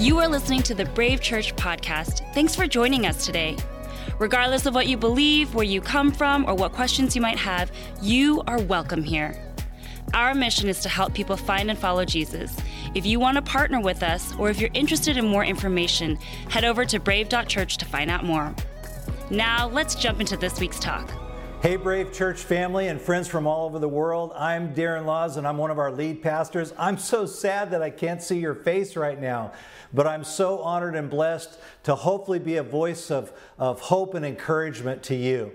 You are listening to the Brave Church podcast. Thanks for joining us today. Regardless of what you believe, where you come from, or what questions you might have, you are welcome here. Our mission is to help people find and follow Jesus. If you want to partner with us, or if you're interested in more information, head over to brave.church to find out more. Now, let's jump into this week's talk. Hey, Brave Church family and friends from all over the world. I'm Darren Laws and I'm one of our lead pastors. I'm so sad that I can't see your face right now, but I'm so honored and blessed to hopefully be a voice of, of hope and encouragement to you.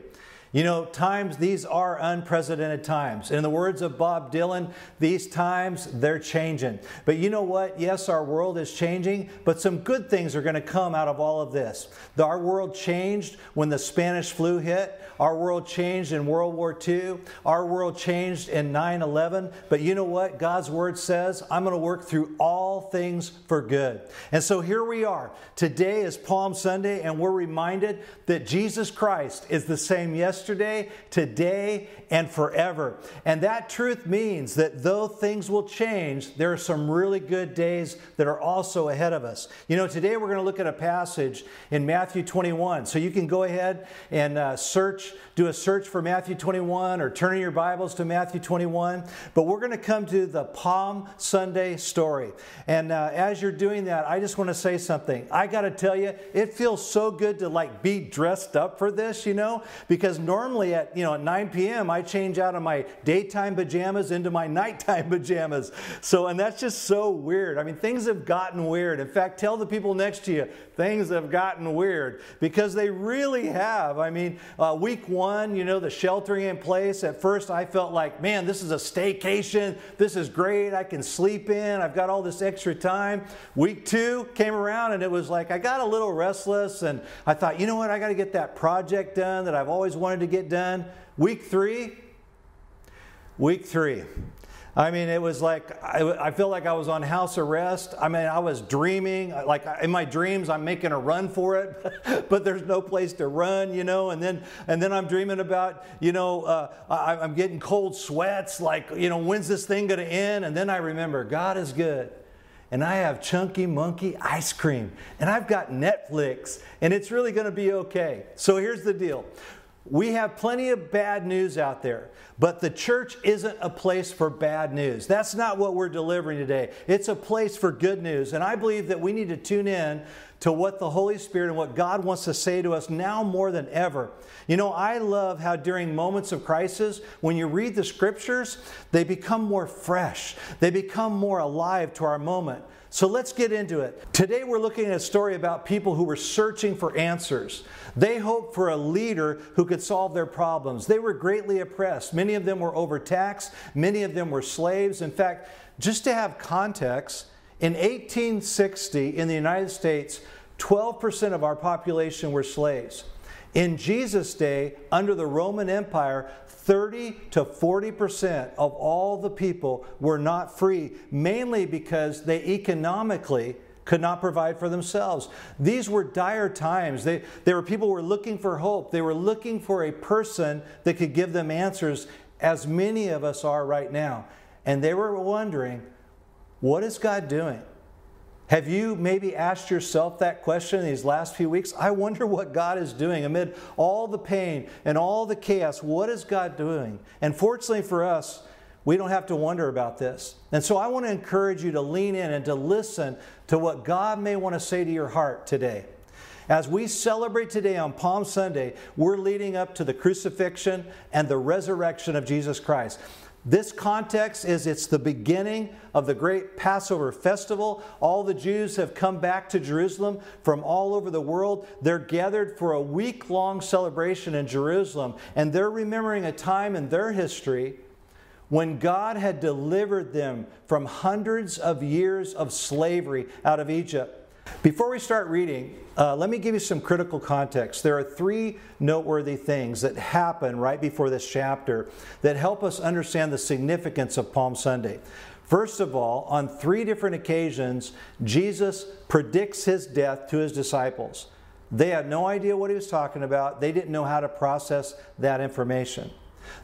You know, times, these are unprecedented times. In the words of Bob Dylan, these times, they're changing. But you know what? Yes, our world is changing, but some good things are going to come out of all of this. Our world changed when the Spanish flu hit. Our world changed in World War II. Our world changed in 9 11. But you know what? God's word says, I'm going to work through all things for good. And so here we are. Today is Palm Sunday, and we're reminded that Jesus Christ is the same yesterday yesterday, today, and forever. And that truth means that though things will change, there are some really good days that are also ahead of us. You know, today we're going to look at a passage in Matthew 21. So you can go ahead and uh, search, do a search for Matthew 21 or turn in your Bibles to Matthew 21. But we're going to come to the Palm Sunday story. And uh, as you're doing that, I just want to say something. I got to tell you, it feels so good to like be dressed up for this, you know, because normally normally at you know at 9 p.m. I change out of my daytime pajamas into my nighttime pajamas. So and that's just so weird. I mean things have gotten weird. In fact, tell the people next to you things have gotten weird because they really have. I mean, uh, week one, you know, the sheltering in place. At first, I felt like, man, this is a staycation. This is great. I can sleep in. I've got all this extra time. Week two came around and it was like I got a little restless and I thought, you know what? I got to get that project done that I've always wanted to to get done. Week three, week three. I mean, it was like, I, I feel like I was on house arrest. I mean, I was dreaming. Like in my dreams, I'm making a run for it, but there's no place to run, you know. And then, and then I'm dreaming about, you know, uh, I, I'm getting cold sweats. Like, you know, when's this thing going to end? And then I remember, God is good and I have chunky monkey ice cream, and I've got Netflix, and it's really to be okay. So here's the deal we have plenty of bad news out there, but the church isn't a place for bad news. That's not what we're delivering today. It's a place for good news. And I believe that we need to tune in to what the Holy Spirit and what God wants to say to us now more than ever. You know, I love how during moments of crisis, when you read the scriptures, they become more fresh, they become more alive to our moment. So let's get into it. Today we're looking at a story about people who were searching for answers. They hoped for a leader who could solve their problems. They were greatly oppressed. Many of them were overtaxed, many of them were slaves. In fact, just to have context, in 1860 in the United States, 12% of our population were slaves. In Jesus' day, under the Roman Empire, 30 to 40% of all the people were not free, mainly because they economically could not provide for themselves. These were dire times. They, they were people were looking for hope. They were looking for a person that could give them answers, as many of us are right now. And they were wondering, what is God doing? Have you maybe asked yourself that question these last few weeks? I wonder what God is doing amid all the pain and all the chaos. What is God doing? And fortunately for us, we don't have to wonder about this. And so I want to encourage you to lean in and to listen to what God may want to say to your heart today. As we celebrate today on Palm Sunday, we're leading up to the crucifixion and the resurrection of Jesus Christ. This context is it's the beginning of the great Passover festival. All the Jews have come back to Jerusalem from all over the world. They're gathered for a week long celebration in Jerusalem, and they're remembering a time in their history when God had delivered them from hundreds of years of slavery out of Egypt. Before we start reading, uh, let me give you some critical context. There are three noteworthy things that happen right before this chapter that help us understand the significance of Palm Sunday. First of all, on three different occasions, Jesus predicts his death to his disciples. They had no idea what he was talking about, they didn't know how to process that information.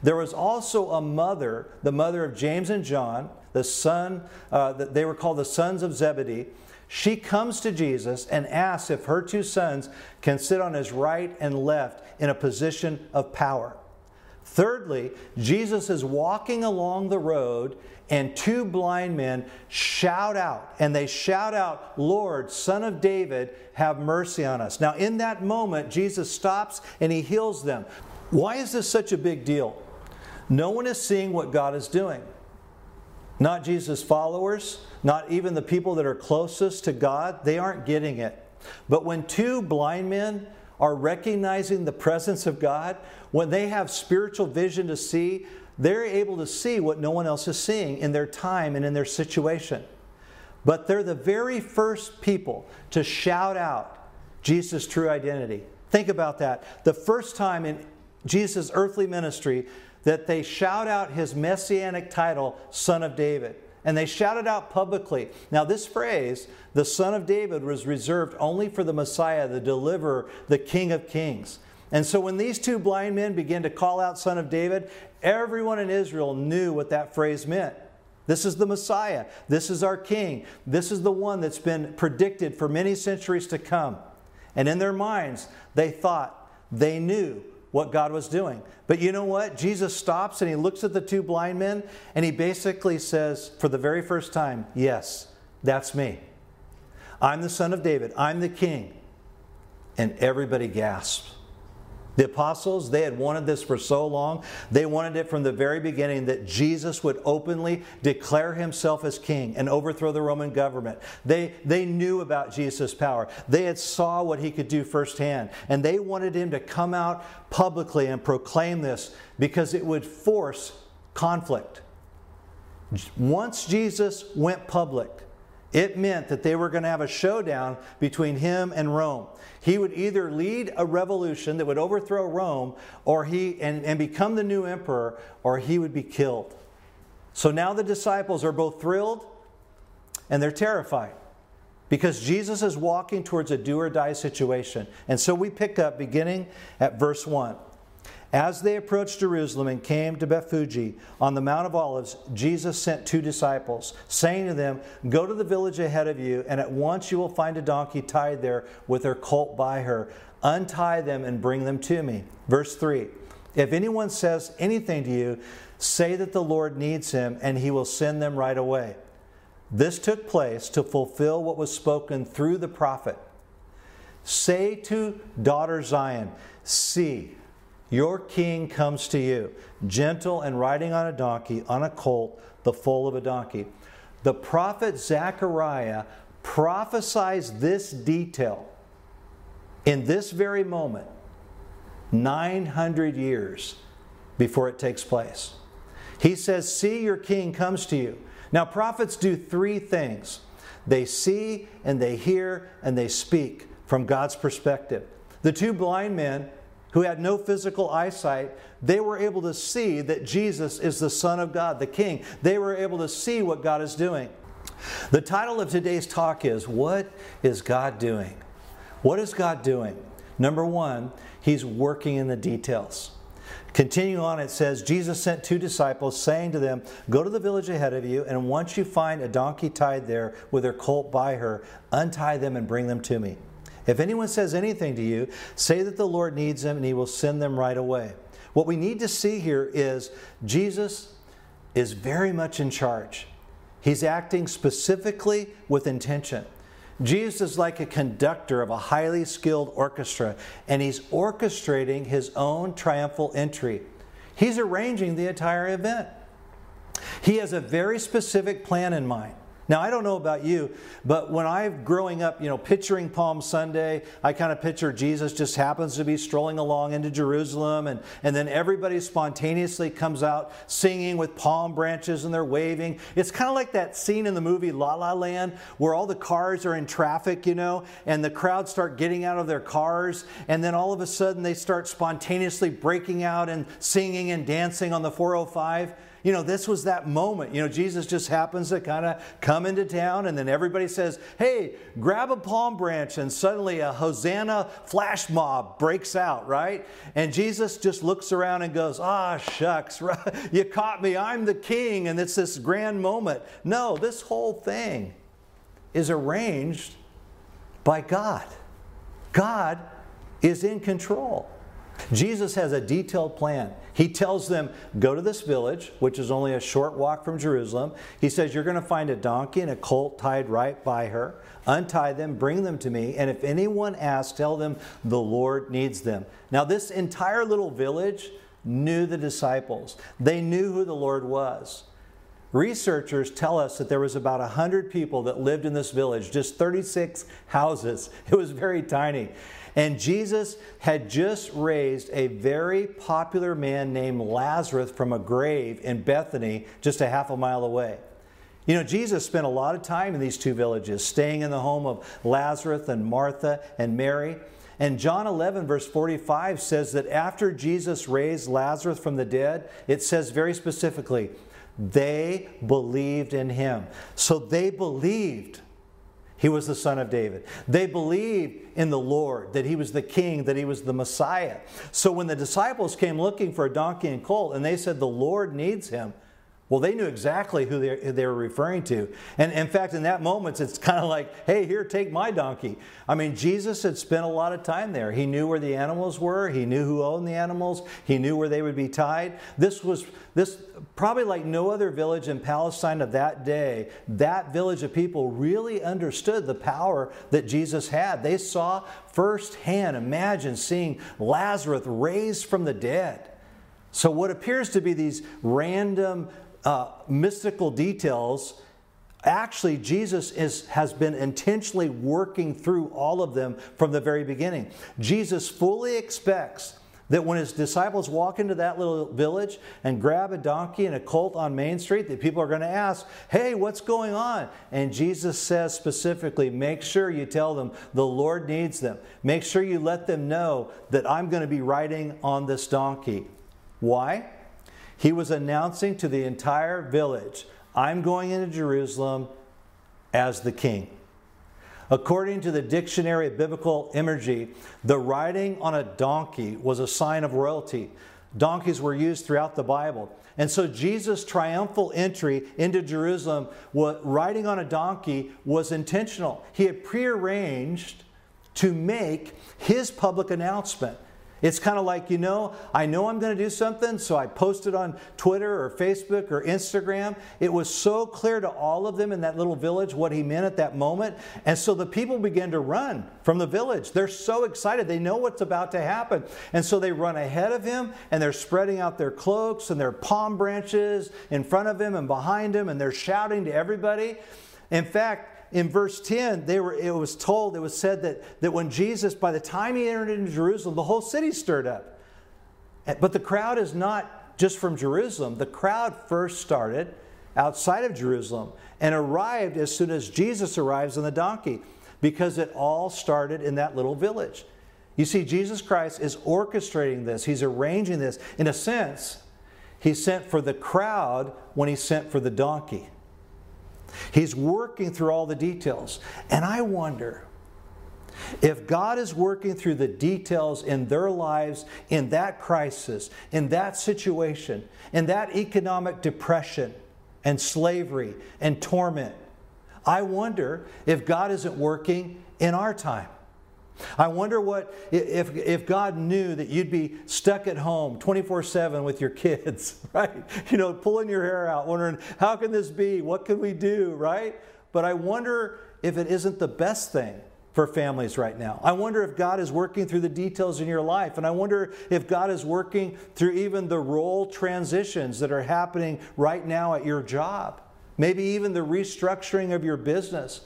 There was also a mother, the mother of James and John, the son, uh, they were called the sons of Zebedee she comes to Jesus and asks if her two sons can sit on his right and left in a position of power. Thirdly, Jesus is walking along the road and two blind men shout out, and they shout out, Lord, Son of David, have mercy on us. Now, in that moment, Jesus stops and he heals them. Why is this such a big deal? No one is seeing what God is doing. Not Jesus' followers, not even the people that are closest to God, they aren't getting it. But when two blind men are recognizing the presence of God, when they have spiritual vision to see, they're able to see what no one else is seeing in their time and in their situation. But they're the very first people to shout out Jesus' true identity. Think about that. The first time in Jesus' earthly ministry that they shout out his messianic title, Son of David. And they shouted out publicly. Now, this phrase, the Son of David, was reserved only for the Messiah, the deliverer, the King of Kings. And so when these two blind men began to call out Son of David, everyone in Israel knew what that phrase meant. This is the Messiah. This is our King. This is the one that's been predicted for many centuries to come. And in their minds, they thought, they knew what God was doing. But you know what? Jesus stops and he looks at the two blind men and he basically says, for the very first time, Yes, that's me. I'm the son of David. I'm the king. And everybody gasps. The apostles, they had wanted this for so long. They wanted it from the very beginning that Jesus would openly declare himself as king and overthrow the Roman government. They, they knew about Jesus' power. They had saw what he could do firsthand. And they wanted him to come out publicly and proclaim this because it would force conflict. Once Jesus went public, it meant that they were going to have a showdown between him and Rome. He would either lead a revolution that would overthrow Rome or he and, and become the new emperor, or he would be killed. So now the disciples are both thrilled and they're terrified because Jesus is walking towards a do or die situation. And so we pick up beginning at verse 1. As they approached Jerusalem and came to Bethphage on the Mount of Olives, Jesus sent two disciples, saying to them, Go to the village ahead of you, and at once you will find a donkey tied there with her colt by her. Untie them and bring them to me. Verse 3 If anyone says anything to you, say that the Lord needs him, and he will send them right away. This took place to fulfill what was spoken through the prophet. Say to daughter Zion, See, your king comes to you, gentle and riding on a donkey, on a colt, the foal of a donkey. The prophet Zechariah prophesies this detail in this very moment, 900 years before it takes place. He says, See, your king comes to you. Now, prophets do three things they see and they hear and they speak from God's perspective. The two blind men who had no physical eyesight, they were able to see that Jesus is the Son of God, the King. They were able to see what God is doing. The title of today's talk is What is God Doing? What is God doing? Number one, He's working in the details. Continuing on, it says, Jesus sent two disciples, saying to them, Go to the village ahead of you, and once you find a donkey tied there with her colt by her, untie them and bring them to me. If anyone says anything to you, say that the Lord needs them and he will send them right away. What we need to see here is Jesus is very much in charge. He's acting specifically with intention. Jesus is like a conductor of a highly skilled orchestra, and he's orchestrating his own triumphal entry. He's arranging the entire event. He has a very specific plan in mind. Now, I don't know about you, but when I'm growing up, you know, picturing Palm Sunday, I kind of picture Jesus just happens to be strolling along into Jerusalem, and, and then everybody spontaneously comes out singing with palm branches and they're waving. It's kind of like that scene in the movie La La Land where all the cars are in traffic, you know, and the crowds start getting out of their cars, and then all of a sudden they start spontaneously breaking out and singing and dancing on the 405. You know, this was that moment. You know, Jesus just happens to kind of come into town, and then everybody says, Hey, grab a palm branch, and suddenly a Hosanna flash mob breaks out, right? And Jesus just looks around and goes, Ah, shucks, you caught me. I'm the king, and it's this grand moment. No, this whole thing is arranged by God. God is in control. Jesus has a detailed plan. He tells them, Go to this village, which is only a short walk from Jerusalem. He says, You're going to find a donkey and a colt tied right by her. Untie them, bring them to me, and if anyone asks, tell them the Lord needs them. Now, this entire little village knew the disciples, they knew who the Lord was. Researchers tell us that there was about 100 people that lived in this village, just 36 houses. It was very tiny. And Jesus had just raised a very popular man named Lazarus from a grave in Bethany, just a half a mile away. You know, Jesus spent a lot of time in these two villages, staying in the home of Lazarus and Martha and Mary. And John 11, verse 45 says that after Jesus raised Lazarus from the dead, it says very specifically, they believed in him. So they believed he was the son of David. They believed in the Lord, that he was the king, that he was the Messiah. So when the disciples came looking for a donkey and colt and they said, The Lord needs him, well, they knew exactly who they, who they were referring to. And in fact, in that moment, it's kind of like, hey, here, take my donkey. I mean, Jesus had spent a lot of time there. He knew where the animals were, he knew who owned the animals, he knew where they would be tied. This was this probably like no other village in Palestine of that day. That village of people really understood the power that Jesus had. They saw firsthand, imagine seeing Lazarus raised from the dead. So, what appears to be these random uh, mystical details, actually, Jesus is, has been intentionally working through all of them from the very beginning. Jesus fully expects that when his disciples walk into that little village and grab a donkey and a colt on Main Street, that people are going to ask, Hey, what's going on? And Jesus says specifically, Make sure you tell them the Lord needs them. Make sure you let them know that I'm going to be riding on this donkey. Why? He was announcing to the entire village, I'm going into Jerusalem as the king. According to the Dictionary of Biblical Imagery, the riding on a donkey was a sign of royalty. Donkeys were used throughout the Bible. And so Jesus' triumphal entry into Jerusalem, riding on a donkey, was intentional. He had prearranged to make his public announcement. It's kind of like, you know, I know I'm going to do something, so I posted on Twitter or Facebook or Instagram. It was so clear to all of them in that little village what he meant at that moment. And so the people began to run from the village. They're so excited. They know what's about to happen. And so they run ahead of him and they're spreading out their cloaks and their palm branches in front of him and behind him and they're shouting to everybody. In fact, in verse 10, they were, it was told, it was said that, that when Jesus, by the time he entered into Jerusalem, the whole city stirred up. But the crowd is not just from Jerusalem. The crowd first started outside of Jerusalem and arrived as soon as Jesus arrives on the donkey because it all started in that little village. You see, Jesus Christ is orchestrating this, He's arranging this. In a sense, He sent for the crowd when He sent for the donkey. He's working through all the details. And I wonder if God is working through the details in their lives, in that crisis, in that situation, in that economic depression and slavery and torment, I wonder if God isn't working in our time. I wonder what if, if God knew that you'd be stuck at home 24 7 with your kids, right? You know, pulling your hair out, wondering, how can this be? What can we do, right? But I wonder if it isn't the best thing for families right now. I wonder if God is working through the details in your life. And I wonder if God is working through even the role transitions that are happening right now at your job. Maybe even the restructuring of your business.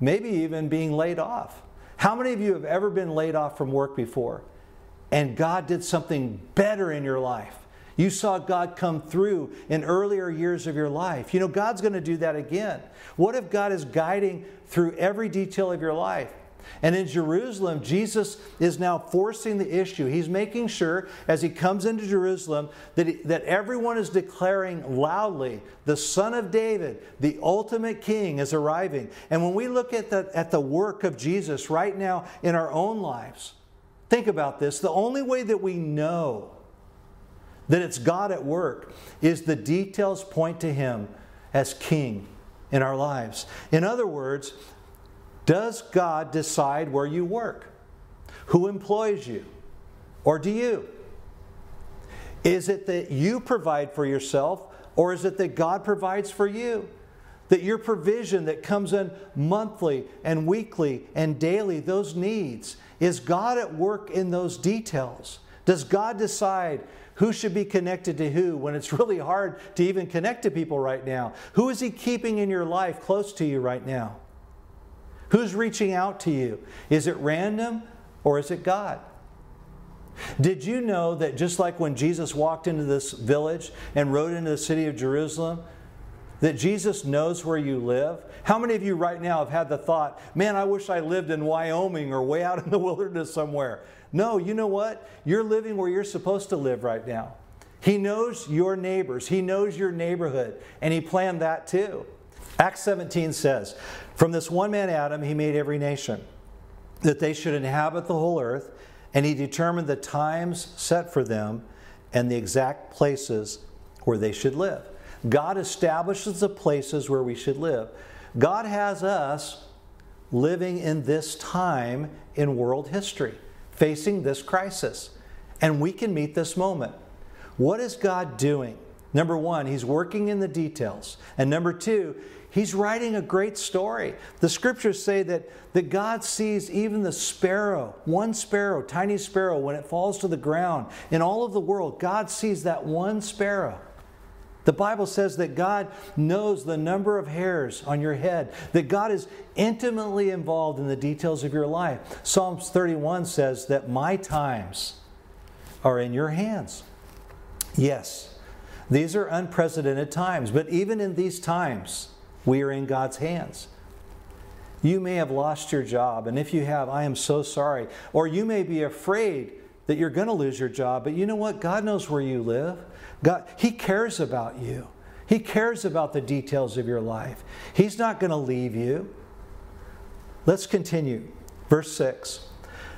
Maybe even being laid off. How many of you have ever been laid off from work before and God did something better in your life? You saw God come through in earlier years of your life. You know, God's going to do that again. What if God is guiding through every detail of your life? And in Jerusalem, Jesus is now forcing the issue. He's making sure, as he comes into Jerusalem, that, he, that everyone is declaring loudly, the Son of David, the ultimate King, is arriving. And when we look at the, at the work of Jesus right now in our own lives, think about this. The only way that we know that it's God at work is the details point to him as King in our lives. In other words, does God decide where you work? Who employs you? Or do you? Is it that you provide for yourself, or is it that God provides for you? That your provision that comes in monthly and weekly and daily, those needs, is God at work in those details? Does God decide who should be connected to who when it's really hard to even connect to people right now? Who is He keeping in your life close to you right now? Who's reaching out to you? Is it random or is it God? Did you know that just like when Jesus walked into this village and rode into the city of Jerusalem, that Jesus knows where you live? How many of you right now have had the thought, man, I wish I lived in Wyoming or way out in the wilderness somewhere? No, you know what? You're living where you're supposed to live right now. He knows your neighbors, He knows your neighborhood, and He planned that too. Acts 17 says, From this one man Adam, He made every nation, that they should inhabit the whole earth, and He determined the times set for them and the exact places where they should live. God establishes the places where we should live. God has us living in this time in world history, facing this crisis. And we can meet this moment. What is God doing? Number one, He's working in the details. And number two, He's writing a great story. The scriptures say that, that God sees even the sparrow, one sparrow, tiny sparrow, when it falls to the ground. In all of the world, God sees that one sparrow. The Bible says that God knows the number of hairs on your head, that God is intimately involved in the details of your life. Psalms 31 says that my times are in your hands. Yes, these are unprecedented times, but even in these times, we are in God's hands. You may have lost your job, and if you have, I am so sorry. Or you may be afraid that you're going to lose your job, but you know what? God knows where you live. God, He cares about you. He cares about the details of your life. He's not going to leave you. Let's continue. Verse 6.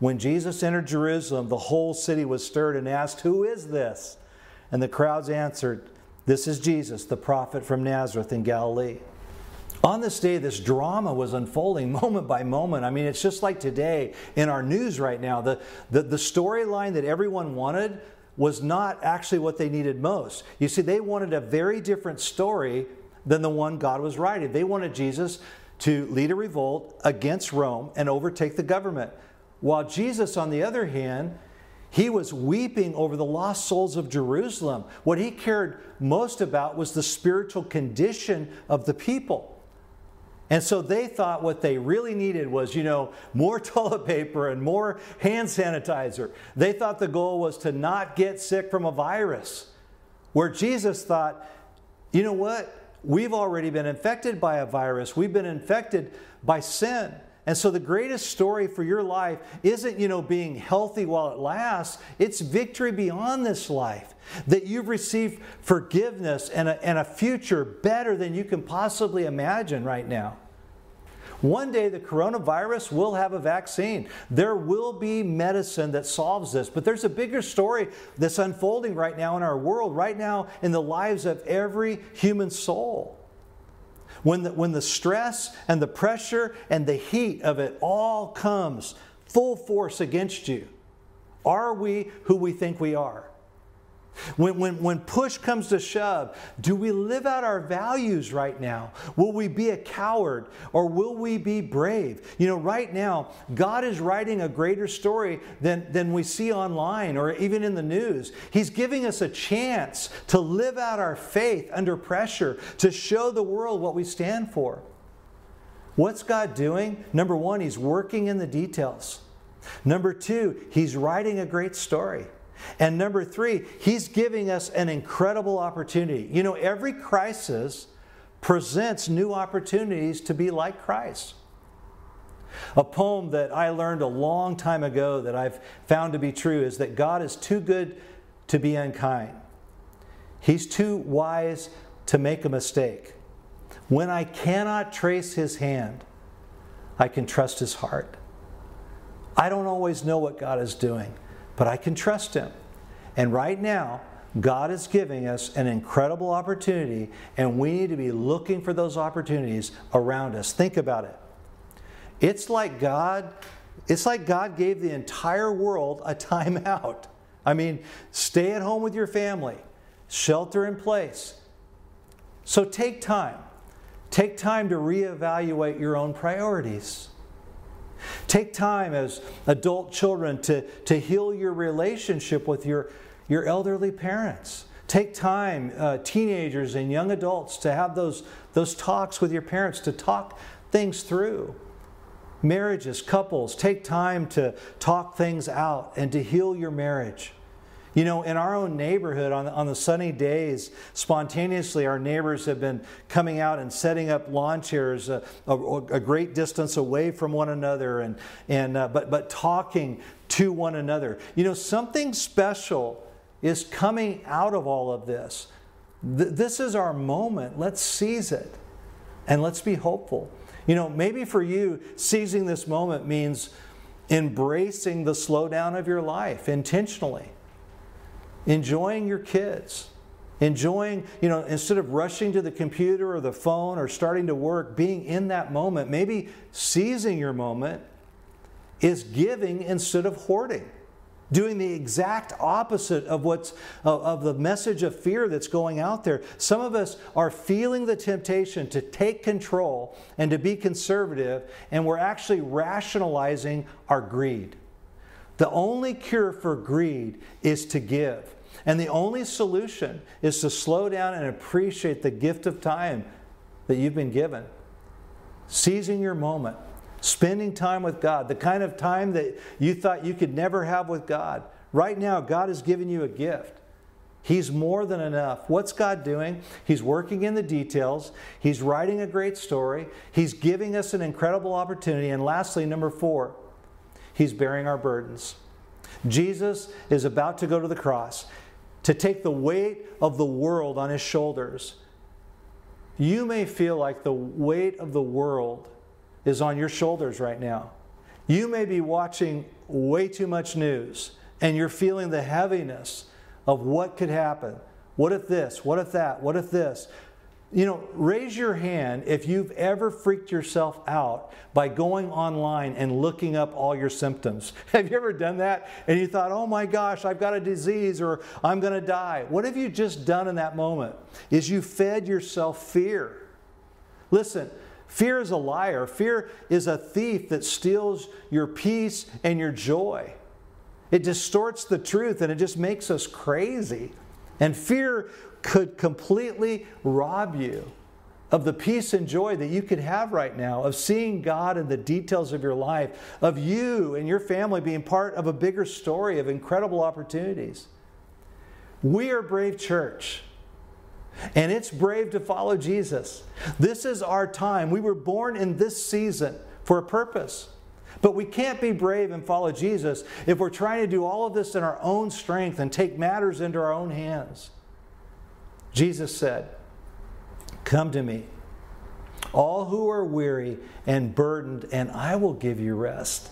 When Jesus entered Jerusalem, the whole city was stirred and asked, Who is this? And the crowds answered, This is Jesus, the prophet from Nazareth in Galilee. On this day, this drama was unfolding moment by moment. I mean, it's just like today in our news right now. The, the, the storyline that everyone wanted was not actually what they needed most. You see, they wanted a very different story than the one God was writing. They wanted Jesus to lead a revolt against Rome and overtake the government. While Jesus, on the other hand, he was weeping over the lost souls of Jerusalem. What he cared most about was the spiritual condition of the people. And so they thought what they really needed was, you know, more toilet paper and more hand sanitizer. They thought the goal was to not get sick from a virus. Where Jesus thought, you know what? We've already been infected by a virus. We've been infected by sin. And so the greatest story for your life isn't, you know, being healthy while it lasts. It's victory beyond this life. That you've received forgiveness and a, and a future better than you can possibly imagine right now. One day the coronavirus will have a vaccine. There will be medicine that solves this. But there's a bigger story that's unfolding right now in our world, right now in the lives of every human soul. When the, when the stress and the pressure and the heat of it all comes full force against you, are we who we think we are? When, when, when push comes to shove, do we live out our values right now? Will we be a coward or will we be brave? You know, right now, God is writing a greater story than, than we see online or even in the news. He's giving us a chance to live out our faith under pressure, to show the world what we stand for. What's God doing? Number one, He's working in the details. Number two, He's writing a great story. And number three, he's giving us an incredible opportunity. You know, every crisis presents new opportunities to be like Christ. A poem that I learned a long time ago that I've found to be true is that God is too good to be unkind. He's too wise to make a mistake. When I cannot trace his hand, I can trust his heart. I don't always know what God is doing, but I can trust him. And right now, God is giving us an incredible opportunity, and we need to be looking for those opportunities around us. Think about it. It's like God, it's like God gave the entire world a timeout. I mean, stay at home with your family, shelter in place. So take time. Take time to reevaluate your own priorities. Take time as adult children to, to heal your relationship with your, your elderly parents. Take time, uh, teenagers and young adults, to have those, those talks with your parents, to talk things through. Marriages, couples, take time to talk things out and to heal your marriage. You know, in our own neighborhood, on, on the sunny days, spontaneously, our neighbors have been coming out and setting up lawn chairs a, a, a great distance away from one another, and, and, uh, but, but talking to one another. You know, something special is coming out of all of this. Th- this is our moment. Let's seize it and let's be hopeful. You know, maybe for you, seizing this moment means embracing the slowdown of your life intentionally enjoying your kids, enjoying, you know, instead of rushing to the computer or the phone or starting to work, being in that moment, maybe seizing your moment is giving instead of hoarding. Doing the exact opposite of what's of the message of fear that's going out there. Some of us are feeling the temptation to take control and to be conservative, and we're actually rationalizing our greed. The only cure for greed is to give. And the only solution is to slow down and appreciate the gift of time that you've been given. Seizing your moment, spending time with God, the kind of time that you thought you could never have with God. Right now, God has given you a gift. He's more than enough. What's God doing? He's working in the details. He's writing a great story. He's giving us an incredible opportunity. And lastly, number four, He's bearing our burdens. Jesus is about to go to the cross to take the weight of the world on his shoulders. You may feel like the weight of the world is on your shoulders right now. You may be watching way too much news and you're feeling the heaviness of what could happen. What if this? What if that? What if this? You know, raise your hand if you've ever freaked yourself out by going online and looking up all your symptoms. Have you ever done that? And you thought, oh my gosh, I've got a disease or I'm going to die. What have you just done in that moment? Is you fed yourself fear. Listen, fear is a liar. Fear is a thief that steals your peace and your joy. It distorts the truth and it just makes us crazy. And fear could completely rob you of the peace and joy that you could have right now, of seeing God in the details of your life, of you and your family being part of a bigger story of incredible opportunities. We are Brave Church. And it's brave to follow Jesus. This is our time. We were born in this season for a purpose. But we can't be brave and follow Jesus if we're trying to do all of this in our own strength and take matters into our own hands. Jesus said, Come to me, all who are weary and burdened, and I will give you rest.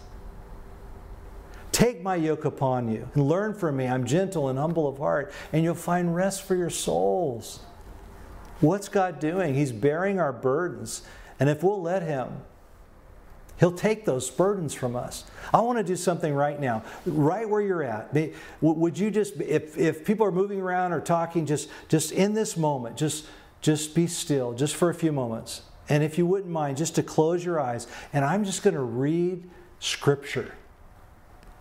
Take my yoke upon you and learn from me. I'm gentle and humble of heart, and you'll find rest for your souls. What's God doing? He's bearing our burdens. And if we'll let Him, He'll take those burdens from us. I want to do something right now, right where you're at. Would you just, if, if people are moving around or talking, just, just in this moment, just, just be still, just for a few moments. And if you wouldn't mind, just to close your eyes, and I'm just going to read Scripture.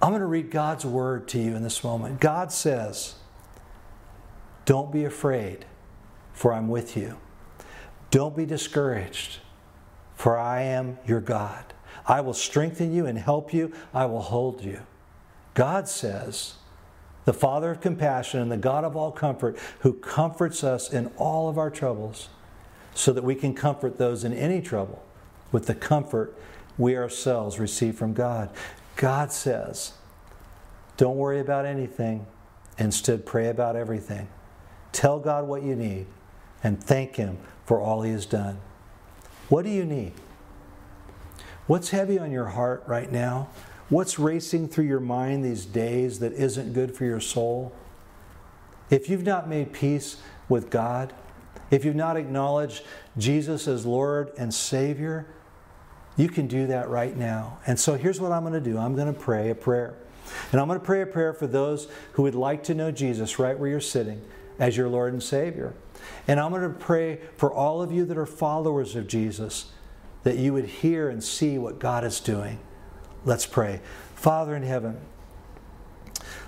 I'm going to read God's word to you in this moment. God says, Don't be afraid, for I'm with you. Don't be discouraged, for I am your God. I will strengthen you and help you. I will hold you. God says, the Father of compassion and the God of all comfort, who comforts us in all of our troubles, so that we can comfort those in any trouble with the comfort we ourselves receive from God. God says, don't worry about anything, instead, pray about everything. Tell God what you need and thank Him for all He has done. What do you need? What's heavy on your heart right now? What's racing through your mind these days that isn't good for your soul? If you've not made peace with God, if you've not acknowledged Jesus as Lord and Savior, you can do that right now. And so here's what I'm going to do I'm going to pray a prayer. And I'm going to pray a prayer for those who would like to know Jesus right where you're sitting as your Lord and Savior. And I'm going to pray for all of you that are followers of Jesus that you would hear and see what God is doing. Let's pray. Father in heaven,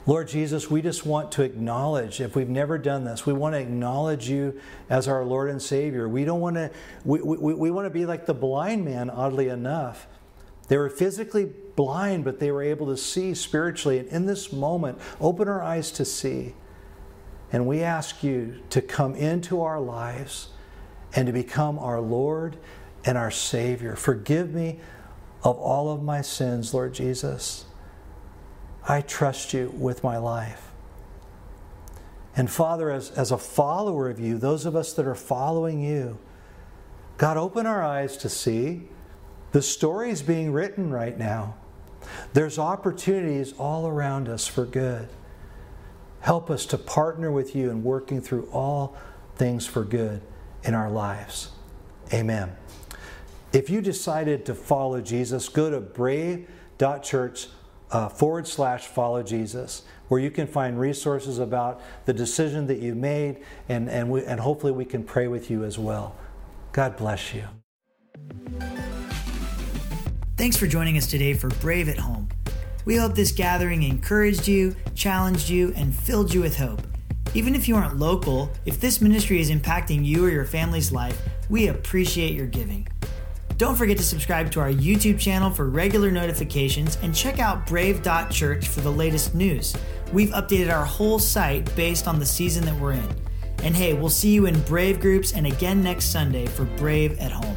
Lord Jesus, we just want to acknowledge, if we've never done this, we want to acknowledge you as our Lord and Savior. We don't want to, we, we, we want to be like the blind man, oddly enough. They were physically blind, but they were able to see spiritually. And in this moment, open our eyes to see. And we ask you to come into our lives and to become our Lord and our Savior. Forgive me of all of my sins, Lord Jesus. I trust you with my life. And Father, as, as a follower of you, those of us that are following you, God, open our eyes to see the stories being written right now. There's opportunities all around us for good. Help us to partner with you in working through all things for good in our lives. Amen. If you decided to follow Jesus, go to brave.church uh, forward slash follow Jesus, where you can find resources about the decision that you made, and, and, we, and hopefully we can pray with you as well. God bless you. Thanks for joining us today for Brave at Home. We hope this gathering encouraged you, challenged you, and filled you with hope. Even if you aren't local, if this ministry is impacting you or your family's life, we appreciate your giving. Don't forget to subscribe to our YouTube channel for regular notifications and check out brave.church for the latest news. We've updated our whole site based on the season that we're in. And hey, we'll see you in Brave groups and again next Sunday for Brave at Home.